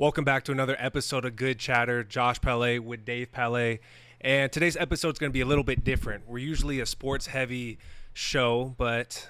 Welcome back to another episode of Good Chatter. Josh Pele with Dave Pele. And today's episode is going to be a little bit different. We're usually a sports heavy show, but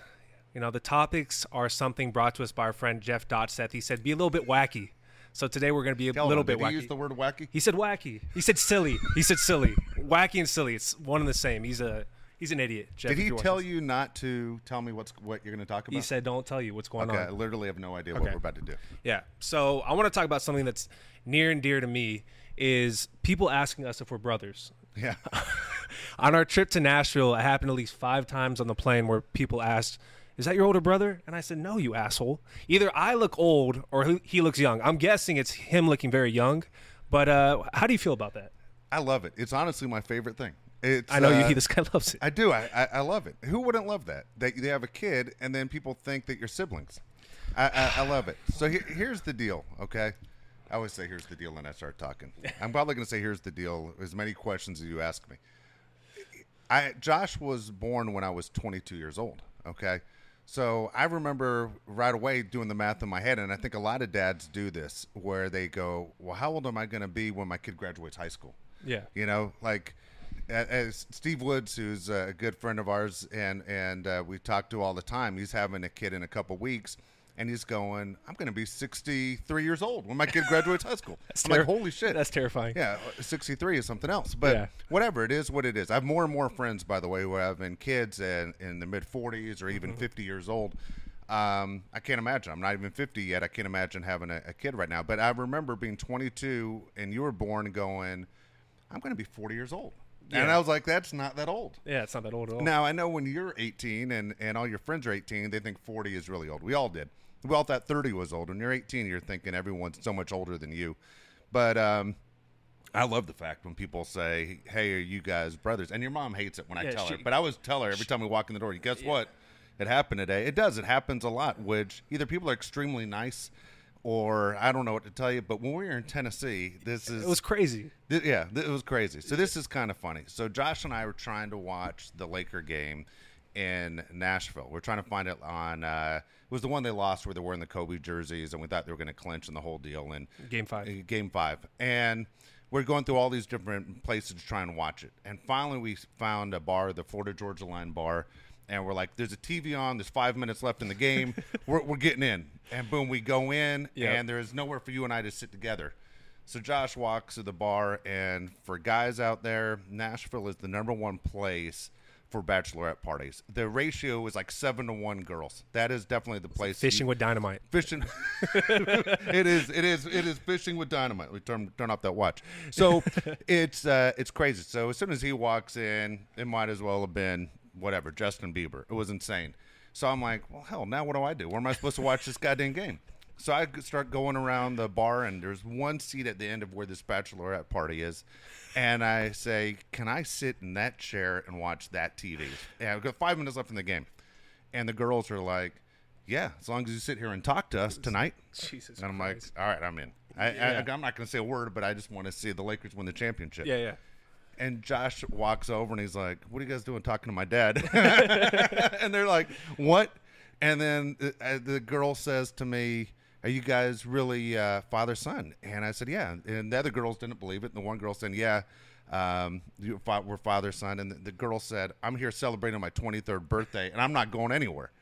you know, the topics are something brought to us by our friend Jeff Dotseth. He said be a little bit wacky. So today we're going to be a Tell little him, bit did wacky. he use the word wacky? He said wacky. He said silly. He said silly. Wacky and silly. It's one and the same. He's a he's an idiot. Jeff, Did he tell this. you not to tell me what's what you're going to talk about? He said, "Don't tell you what's going on. okay, I literally have no idea Okay. what we're about to do. Yeah. So I want to talk about something that's near and dear to me. Is people asking us if we're brothers? Yeah. On our trip to Nashville, it happened at least five times on the plane where people asked, "Is that your older brother?" And I said, "No, you asshole. Either I look old or he- he looks young. I'm guessing it's him looking very young." But uh, how do you feel about that? I love it. It's honestly my favorite thing. It's, I know uh, you. This guy loves it. I do. I, I, I love it. Who wouldn't love that? That they have a kid and then people think that you're siblings. I, I, I love it. So here, here's the deal, okay? I always say here's the deal and I start talking. I'm probably going to say here's the deal as many questions as you ask me. I Josh was born when I was 22 years old, okay? So I remember right away doing the math in my head and I think a lot of dads do this where they go, "Well, how old am I going to be when my kid graduates high school?" Yeah. You know, like as Steve Woods, who's a good friend of ours, and and uh, we talk to all the time. He's having a kid in a couple weeks, and he's going, "I'm going to be 63 years old when my kid graduates high school." I'm like, "Holy shit!" That's terrifying. Yeah, 63 is something else. But Yeah. whatever it is, what it is. I have more and more friends, by the way, who have been kids and in the mid 40s or even 50 years old. Um, I can't imagine. I'm not even 50 yet. I can't imagine having a, a kid right now. But I remember being 22 and you were born going, I'm going to be 40 years old. And I was like, that's not that old. Yeah, it's not that old at all. Now, I know when you're 18 and, and all your friends are 18, they think 40 is really old. We all did. We all thought 30 was old. When you're 18, you're thinking everyone's so much older than you. But um, I love the fact when people say, "Hey, are you guys brothers?" And your mom hates it when I Yeah, tell her, but I always tell her every time we walk in the door. Guess what? It happened today. It does. It happens a lot. Which either people are extremely nice, or I don't know what to tell you. But when we were in Tennessee, this is It was crazy. Th- yeah, th- it was crazy. So this is kind of funny. So Josh and I were trying to watch the Laker game in Nashville. We're trying to find it on. Uh, it was the one they lost where they were in the Kobe jerseys, and we thought they were going to clinch and the whole deal. And Game five. uh, game five, and we're going through all these different places to try and watch it. And finally, we found a bar, the Florida Georgia Line bar. And we're like, there's a TV on. There's five minutes left in the game. we're, we're getting in. And boom, we go in, Yep. and there's nowhere for you and I to sit together. So Josh walks to the bar, and for guys out there, Nashville is the number one place for bachelorette parties. The ratio is like seven to one girls. That is definitely the place. Fishing you- with dynamite. fishing. it is. It is. It is fishing with dynamite. We turn turn off that watch. So it's uh, it's crazy. So as soon as he walks in, it might as well have been whatever Justin Bieber. It was insane. So I'm like, well, hell, now what do I do? Where am I supposed to watch this goddamn game? So I start going around the bar, and there's one seat at the end of where this bachelorette party is, and I say, "Can I sit in that chair and watch that TV?" Yeah, I've got five minutes left in the game, and the girls are like, "Yeah, as long as you sit here and talk to us tonight." Jesus And I'm like, all right, I'm in. I, Yeah. I, I'm not going to say a word, but I just want to see the Lakers win the championship. Yeah, yeah. And Josh walks over and he's like, "What are you guys doing talking to my dad?" and they're like, "What?" And then the, uh, the girl says to me, "Are you guys really uh, father son?" And I said, "Yeah." And the other girls didn't believe it. And the one girl said, "Yeah." Um, you, we're father son, and the, the girl said, "I'm here celebrating my 23rd birthday, and I'm not going anywhere."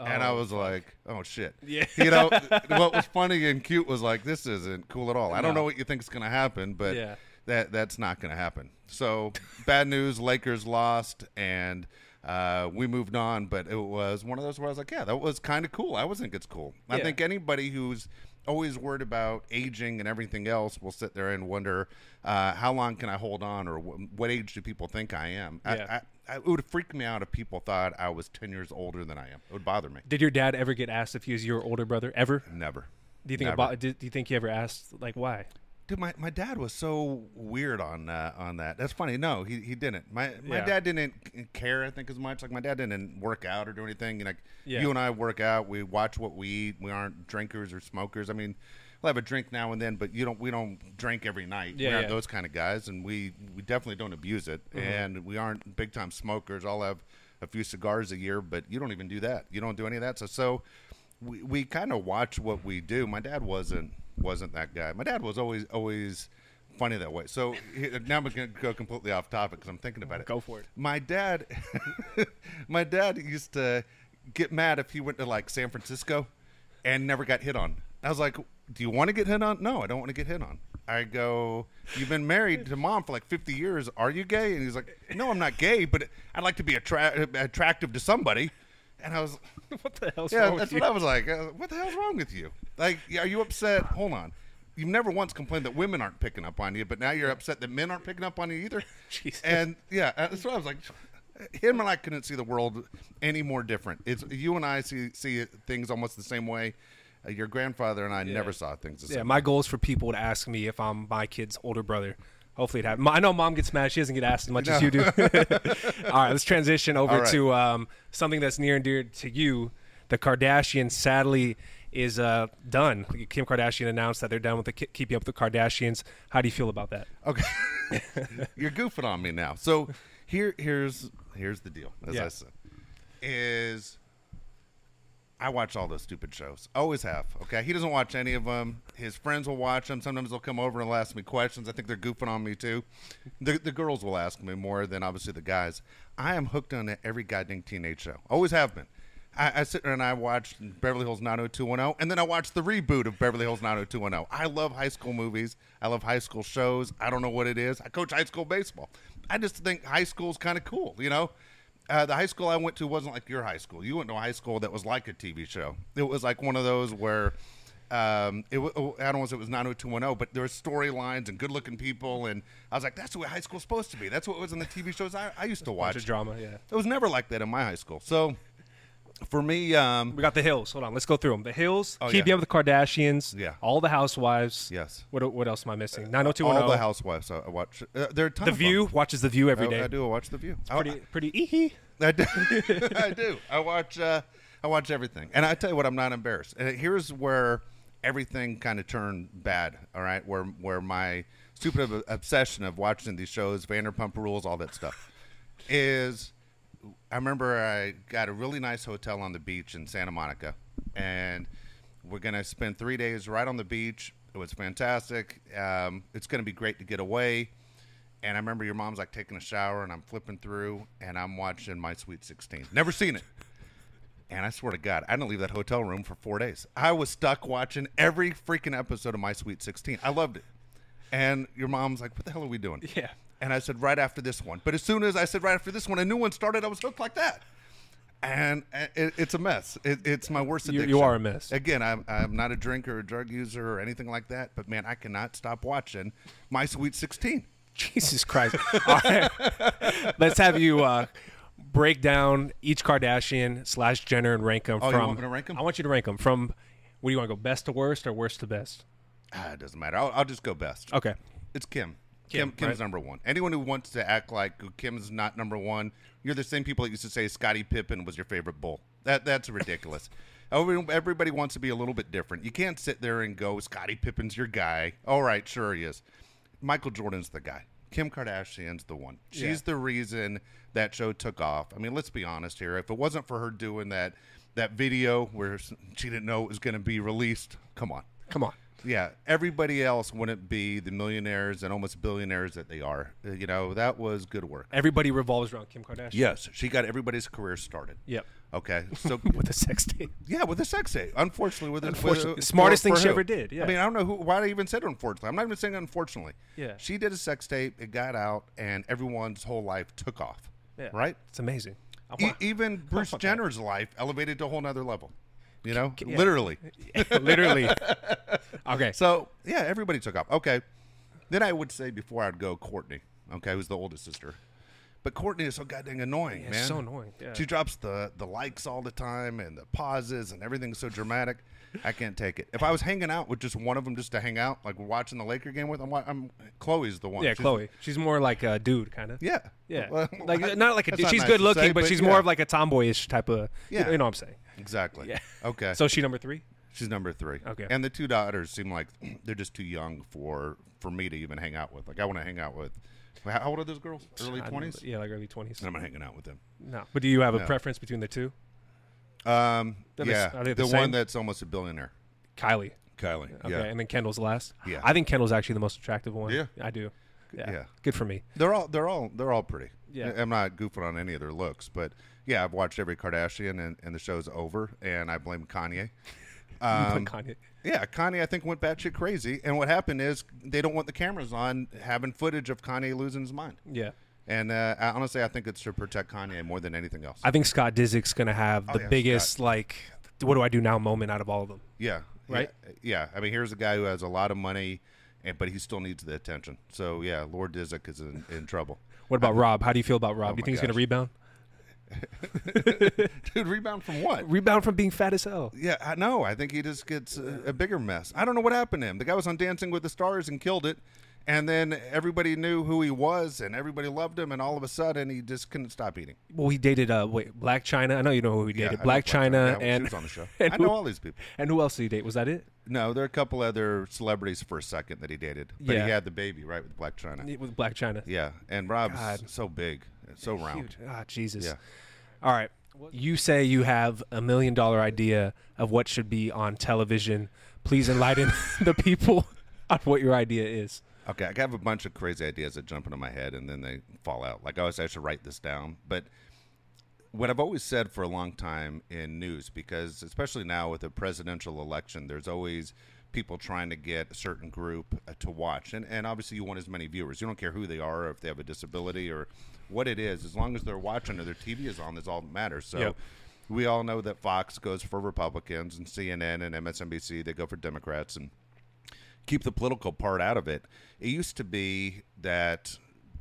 and I Oh, was like, "Oh shit!" Yeah. You know, what was funny and cute was like, "This isn't cool at all." I don't know what you think is going to happen, but Yeah. That that's not going to happen. So bad news: Lakers lost, and uh, we moved on. But it was one of those where I was like, "Yeah, that was kind of cool." I always think it's cool. I think anybody who's always worried about aging and everything else will sit there and wonder uh, how long can I hold on, or wh- what age do people think I am. Yeah. I, I, I, it would freak me out if people thought I was ten years older than I am. It would bother me. Did your dad ever get asked if he was your older brother? Ever? Never. Do you think Never. about? Do, do you think he ever asked like why? Dude, my, my dad was so weird on uh, on that. That's funny. No, he, he didn't. My my Yeah. dad didn't care. I think as much. Like my dad didn't work out or do anything. You know, like Yeah. you and I work out. We watch what we eat. We aren't drinkers or smokers. I mean, we'll have a drink now and then, but you don't. We don't drink every night. Yeah, we aren't yeah. those kind of guys, and we we definitely don't abuse it. And we aren't big time smokers. I'll have a few cigars a year, but you don't even do that. You don't do any of that. So so we we kind of watch what we do. My dad wasn't wasn't that guy. My dad was always always funny that way. So now I'm going to go completely off topic because I'm thinking about it. Go for it. My dad, my dad used to get mad if he went to like San Francisco and never got hit on. I was like, "Do you want to get hit on?" No, I don't want to get hit on. I go, "You've been married to mom for like 50 years. Are you gay?" And he's like, "No, I'm not gay, but I'd like to be attra- attractive to somebody." And I was, what the hell's yeah, wrong with that's you? what I was like. Uh, what the hell's wrong with you? Like, are you upset? Hold on. You've never once complained that women aren't picking up on you, but now you're upset that men aren't picking up on you either. Jesus. And yeah, uh, that's what I was like. Him and I couldn't see the world any more different. It's you and I see see things almost the same way. Uh, your grandfather and I never saw things the same. Yeah, my goal is for people to ask me if I'm my kid's older brother. Hopefully it happens. I know mom gets mad. She doesn't get asked as much as you do. All right, let's transition over right. to um, something that's near and dear to you. The Kardashians, sadly, is uh, done. Kim Kardashian announced that they're done with the Keeping Up with the Kardashians. How do you feel about that? Okay, you're goofing on me now. So here, here's here's the deal. As Yeah. I said, is I watch all those stupid shows. Always have. Okay, he doesn't watch any of them. His friends will watch them. Sometimes they'll come over and ask me questions. I think they're goofing on me too. The the girls will ask me more than obviously the guys. I am hooked on every goddamn teenage show. Always have been. I, I sit there and I watch Beverly Hills 90210, and then I watch the reboot of Beverly Hills 90210. I love high school movies. I love high school shows. I don't know what it is. I coach high school baseball. I just think high school's kind of cool, you know? Uh, the high school I went to wasn't like your high school. You went to a high school that was like a TV show. It was like one of those where um, it, wa- I don't know if it was 90210, but there were storylines and good-looking people, and I was like, that's the way high school's supposed to be. That's what was in the TV shows I, I used to watch. drama, yeah. It was never like that in my high school. So for me, um, We got the Hills. Hold on, let's go through them. The Hills, Oh, Keeping yeah. Up with the Kardashians, Yeah. all the Housewives. Yes. What what else am I missing? Nine hundred two one zero. all 90210. the housewives I I watch. Uh, there are a ton The View watches The View every I, day. I do. I watch the View. I- Pretty pretty ee I do. I do. I watch. Uh, I watch everything, and I tell you what, I'm not embarrassed. And here's where everything kind of turned bad. All right, where where my stupid obsession of watching these shows, Vanderpump Rules, all that stuff, is. I remember I got a really nice hotel on the beach in Santa Monica, and we're gonna spend three days right on the beach. It was fantastic. Um, it's gonna be great to get away. And I remember your mom's like taking a shower, and I'm flipping through, and I'm watching My Sweet 16. Never seen it. And I swear to God, I didn't leave that hotel room for four days. I was stuck watching every freaking episode of My Sweet 16. I loved it. And your mom's like, "What the hell are we doing?" Yeah. And I said, "Right after this one." But as soon as I said right after this one, a new one started. I was hooked like that. And it, it's a mess. It, it's my worst You- you are a mess. Again, I'm, I'm not a drinker or a drug user or anything like that. But man, I cannot stop watching My Sweet 16. Jesus Christ. All right. Let's have you uh, break down each Kardashian slash Jenner and rank them Oh, you from. want me to rank 'em? I want you to rank them from. What do you want to go best to worst or worst to best? Ah, it doesn't matter. I'll, I'll just go best. Okay. It's Kim. Kim, Kim, Kim's right? number one. Anyone who wants to act like Kim's not number one, you're the same people that used to say Scottie Pippen was your favorite bull. That that's ridiculous. Everybody wants to be a little bit different. You can't sit there and go, Scottie Pippen's your guy. All right, sure he is. Michael Jordan's the guy. Kim Kardashian's the one. She's Yeah. the reason that show took off. I mean, let's be honest here. If it wasn't for her doing that that video where she didn't know it was going to be released, come on. Come on. Yeah, everybody else wouldn't be the millionaires and almost billionaires that they are. Uh, You know, that was good work. Everybody revolves around Kim Kardashian. Yes, she got everybody's career started. Yep. Okay, so With a sex tape. yeah, with a sex tape. Unfortunately, with Unfortunately. with Smartest for- thing for she who? ever did, yeah. I mean, I don't know who. Why I even said unfortunately. I'm not even saying unfortunately. Yeah. She did a sex tape. It got out, and everyone's whole life took off. Yeah. Right. It's amazing. E- even Bruce. Jenner's life elevated to a whole nother level. You know, yeah. literally. Literally. Okay. So yeah, everybody took off. Okay, then I would say before I'd go Kourtney. Okay, who's the oldest sister, but Kourtney is so goddamn annoying, Yeah, man. so annoying, yeah. She drops the the likes all the time and the pauses and everything's so dramatic. I can't take it. If I was hanging out with just one of them, just to hang out, like we're watching the Laker game with, I'm, I'm Khloe's the one. yeah, She's- Khloe. She's more like a dude, kind of. Yeah, Yeah. Well, like I- not like a dude. She's nice good looking, say, but, she's more of like a tomboyish type of. Yeah. You know what I'm saying? exactly. Yeah. Okay. So she number three. She's number three. Okay. And the two daughters seem like they're just too young for for me to even hang out with. Like I want to hang out with. How old are those girls? Early twenties. Yeah, like early twenties. And I'm not hanging out with them. No. But do you have a No. preference between the two? Um, They're yeah, s- are they the, the one that's almost a billionaire, Kylie. Kylie. Okay, Yeah. and then Kendall's last. Yeah. I think Kendall's actually the most attractive one. Yeah. I do. Yeah. Yeah. Good for me. They're all they're all they're all pretty. Yeah. I'm not goofing on any of their looks, but yeah, I've watched every Kardashian and, and the show's over, and I blame Kanye. Um, Kanye. yeah, Kanye I think went batshit crazy, and what happened is they don't want the cameras on having footage of Kanye losing his mind. Yeah. And uh, I, honestly, I think it's to protect Kanye more than anything else. I think Scott Disick's gonna have Oh, the yeah, biggest like, what do I do now moment out of all of them. yeah, Right? Yeah, yeah. I mean, here's a guy who has a lot of money, and but he still needs the attention. So yeah, Lord Disick is in, in trouble. What about Rob? How do you feel about Rob? Oh do you think he's gonna rebound? Dude, rebound from what? Rebound from being fat as hell. Yeah, I know. I think he just gets a, a bigger mess. I don't know what happened to him. The guy was on Dancing with the Stars and killed it, and then everybody knew who he was, and everybody loved him, and all of a sudden he just couldn't stop eating. Well, he dated uh wait Blac Chyna. I know you know who he Yeah, dated. I Blac Chyna Yeah, and was on the show. I know who- all these people. and who else did he date? Was that it? No, there are a couple other celebrities for a second that he dated, but Yeah. he had the baby right with Blac Chyna. It was Blac Chyna. Yeah, and Rob's God. so big, so round. Huge. Ah, Jesus. Yeah. All right. You say you have a million dollar idea of what should be on television. Please enlighten the people on what your idea is. Okay, I have a bunch of crazy ideas that jump into my head and then they fall out. Like I always, I should write this down. But what I've always said for a long time in news, because especially now with a presidential election, there's always people trying to get a certain group uh, to watch, and and obviously you want as many viewers. You don't care who they are, or if they have a disability, or what it is. As long as they're watching or their TV is on, that's all that matters. So. Yep. We all know that Fox goes for Republicans and CNN and MSNBC they go for Democrats and keep the political part out of it. It used to be that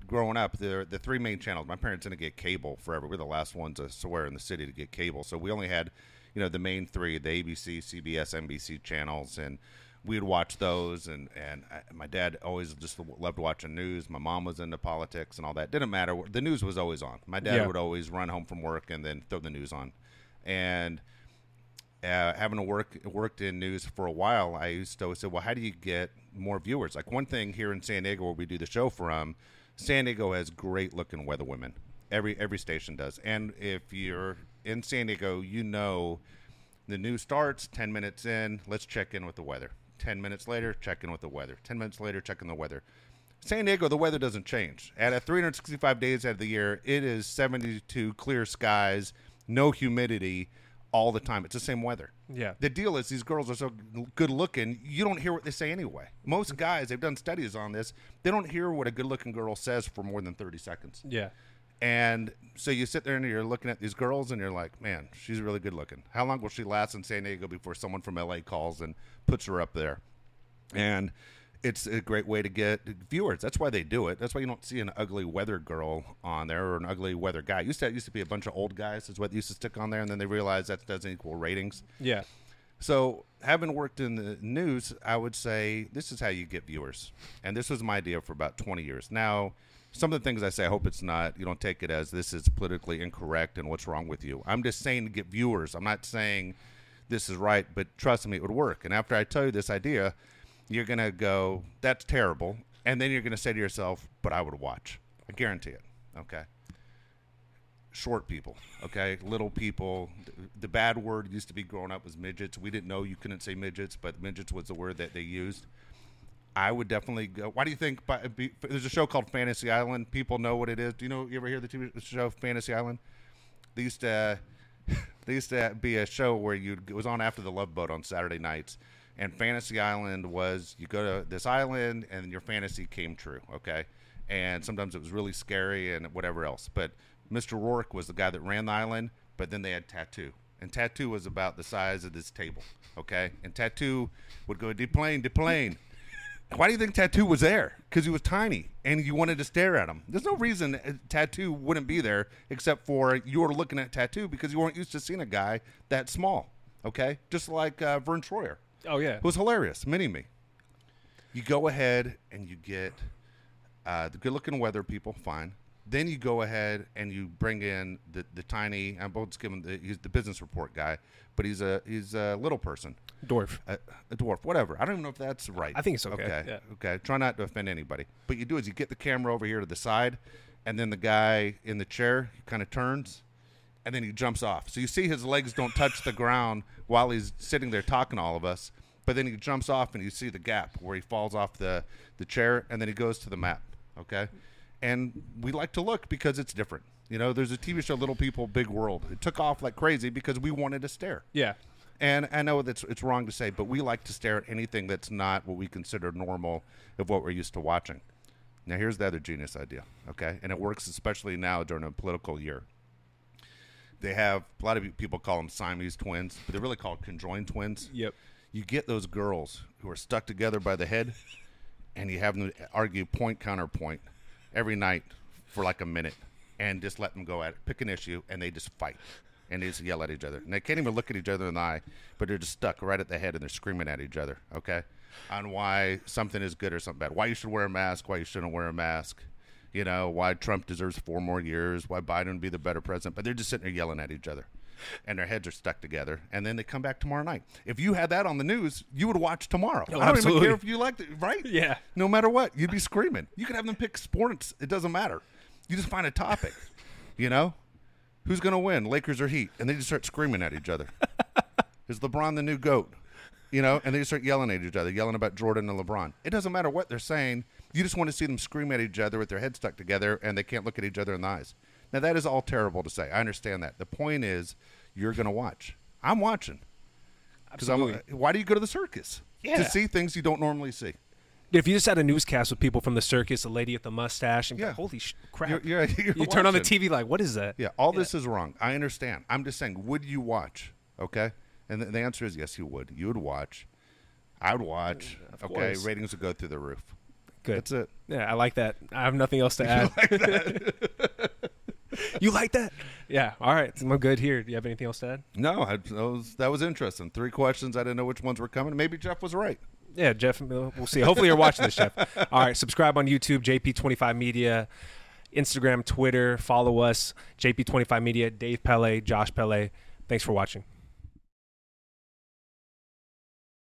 growing up, the the three main channels. My parents didn't get cable forever. We're the last ones, I swear, in the city to get cable. So we only had, you know, the main three: the ABC, CBS, NBC channels, and we'd watch those. And and I, my dad always just loved watching news. My mom was into politics and all that. Didn't matter. The news was always on. My dad Yeah. would always run home from work and then throw the news on, and uh, having to work worked in news for a while, I used to always say, "Well, how do you get more viewers?" Like one thing here in San Diego, where we do the show from, San Diego has great looking weather women. Every every station does, and if you're in San Diego, you know the news starts ten minutes in. Let's check in with the weather. Ten minutes later, check in with the weather. Ten minutes later, check in the weather. San Diego, the weather doesn't change. At a 365 days out of the year, it is 72 clear skies, no humidity all the time. It's the same weather. Yeah. The deal is these girls are so good looking, you don't hear what they say anyway. Most guys, they've done studies on this, they don't hear what a good looking girl says for more than 30 seconds. Yeah. And so you sit there and you're looking at these girls and you're like, man, she's really good looking. How long will she last in San Diego before someone from LA calls and puts her up there? And it's a great way to get viewers. That's why they do it. That's why you don't see an ugly weather girl on there or an ugly weather guy. Used to it used to be a bunch of old guys is what used to stick on there, and then they realized that doesn't equal ratings. Yeah. So, having worked in the news, I would say this is how you get viewers. And this was my idea for about 20 years. Now, some of the things I say, I hope it's not, you don't take it as this is politically incorrect and what's wrong with you. I'm just saying to get viewers. I'm not saying this is right, but trust me, it would work. And after I tell you this idea, you're going to go, that's terrible. And then you're going to say to yourself, but I would watch. I guarantee it. Okay short people, okay, little people. The bad word used to be growing up was midgets. We didn't know you couldn't say midgets, but midgets was the word that they used. I would definitely go. Why do you think? by- be- There's a show called Fantasy Island. People know what it is. Do you know? You ever hear the TV show Fantasy Island? They used to. They used to be a show where you it was on after the Love Boat on Saturday nights, and Fantasy Island was you go to this island and your fantasy came true. Okay, and sometimes it was really scary and whatever else. But Mr. Rourke was the guy that ran the island, but then they had Tattoo, and Tattoo was about the size of this table. Okay, and Tattoo would go deplane, deplane. Why do you think Tattoo was there? Because he was tiny and you wanted to stare at him. There's no reason uh, Tattoo wouldn't be there except for you were looking at Tattoo because you weren't used to seeing a guy that small. Okay? Just like uh, Verne Troyer, Oh yeah. who was hilarious, mini me. You go ahead and you get uh, the good looking weather people, fine. Then you go ahead and you bring in the, the tiny, I'm both giving the, he's the business report guy, but he's a, he's a little person Dwarf. a, a dwarf, whatever. I don't even know if that's right. I think it's okay, Okay. yeah. Okay. Try not to offend anybody. But you do is you get the camera over here to the side, and then the guy in the chair kind of turns, and then he jumps off. So you see his legs don't touch the ground while he's sitting there talking to all of us. But then he jumps off and you see the gap where he falls off the the chair and then he goes to the map. Okay, and we like to look because it's different. You know, there's a TV show, Little People, Big World. It took off like crazy because we wanted to stare. Yeah. And I know that's it's wrong to say, but we like to stare at anything that's not what we consider normal of what we're used to watching. Now, here's the other genius idea, okay? And it works especially now during a political year. They have a lot of people call them Siamese twins, but they're really called conjoined twins. Yep. You get those girls who are stuck together by the head, and you have them argue point counterpoint every night for like a minute, and just let them go at it. Pick an issue, and they just fight, and they just yell at each other. And they can't even look at each other in the eye, but they're just stuck right at the head, and they're screaming at each other. Okay, on why something is good or something bad, why you should wear a mask, why you shouldn't wear a mask. You know why Trump deserves four more years, why Biden would be the better president, but they're just sitting there yelling at each other and their heads are stuck together, and then they come back tomorrow night. If you had that on the news, you would watch tomorrow. Oh, I don't absolutely. even care if you liked it, right? Yeah. No matter what, you'd be screaming. You could have them pick sports. It doesn't matter. You just find a topic. you know, who's going to win, Lakers or Heat, and they just start screaming at each other. Is LeBron the new goat? You know, and they just start yelling at each other, yelling about Jordan and LeBron. It doesn't matter what they're saying. You just want to see them scream at each other with their heads stuck together, and they can't look at each other in the eyes. Now that is all terrible to say. I understand that. The point is, you're going to watch. I'm watching. Because I'm. Absolutely. Uh, why do you go to the circus? Yeah. To see things you don't normally see. If you just had a newscast with people from the circus, a lady with the mustache, and Yeah. holy sh- crap. You're, you're, you're you turn on the. TV like, what is that? Yeah, all this is wrong. I understand. I'm just saying, would you watch? Okay, and the, the answer is yes, you would. You would watch. I would watch. Of okay, course. ratings would go through the roof. Good. That's it. Yeah, I like that. I have nothing else to add. you like that? Yeah. All right. I'm good here. Do you have anything else to add? No, I, that was that was interesting. Three questions. I didn't know which ones were coming. Maybe Jeff was right. Yeah, Jeff. We'll see. Hopefully, you're watching this, Jeff. All right. Subscribe on YouTube, JP25 Media, Instagram, Twitter. Follow us, JP25 Media, Dave Pele, Josh Pele. Thanks for watching.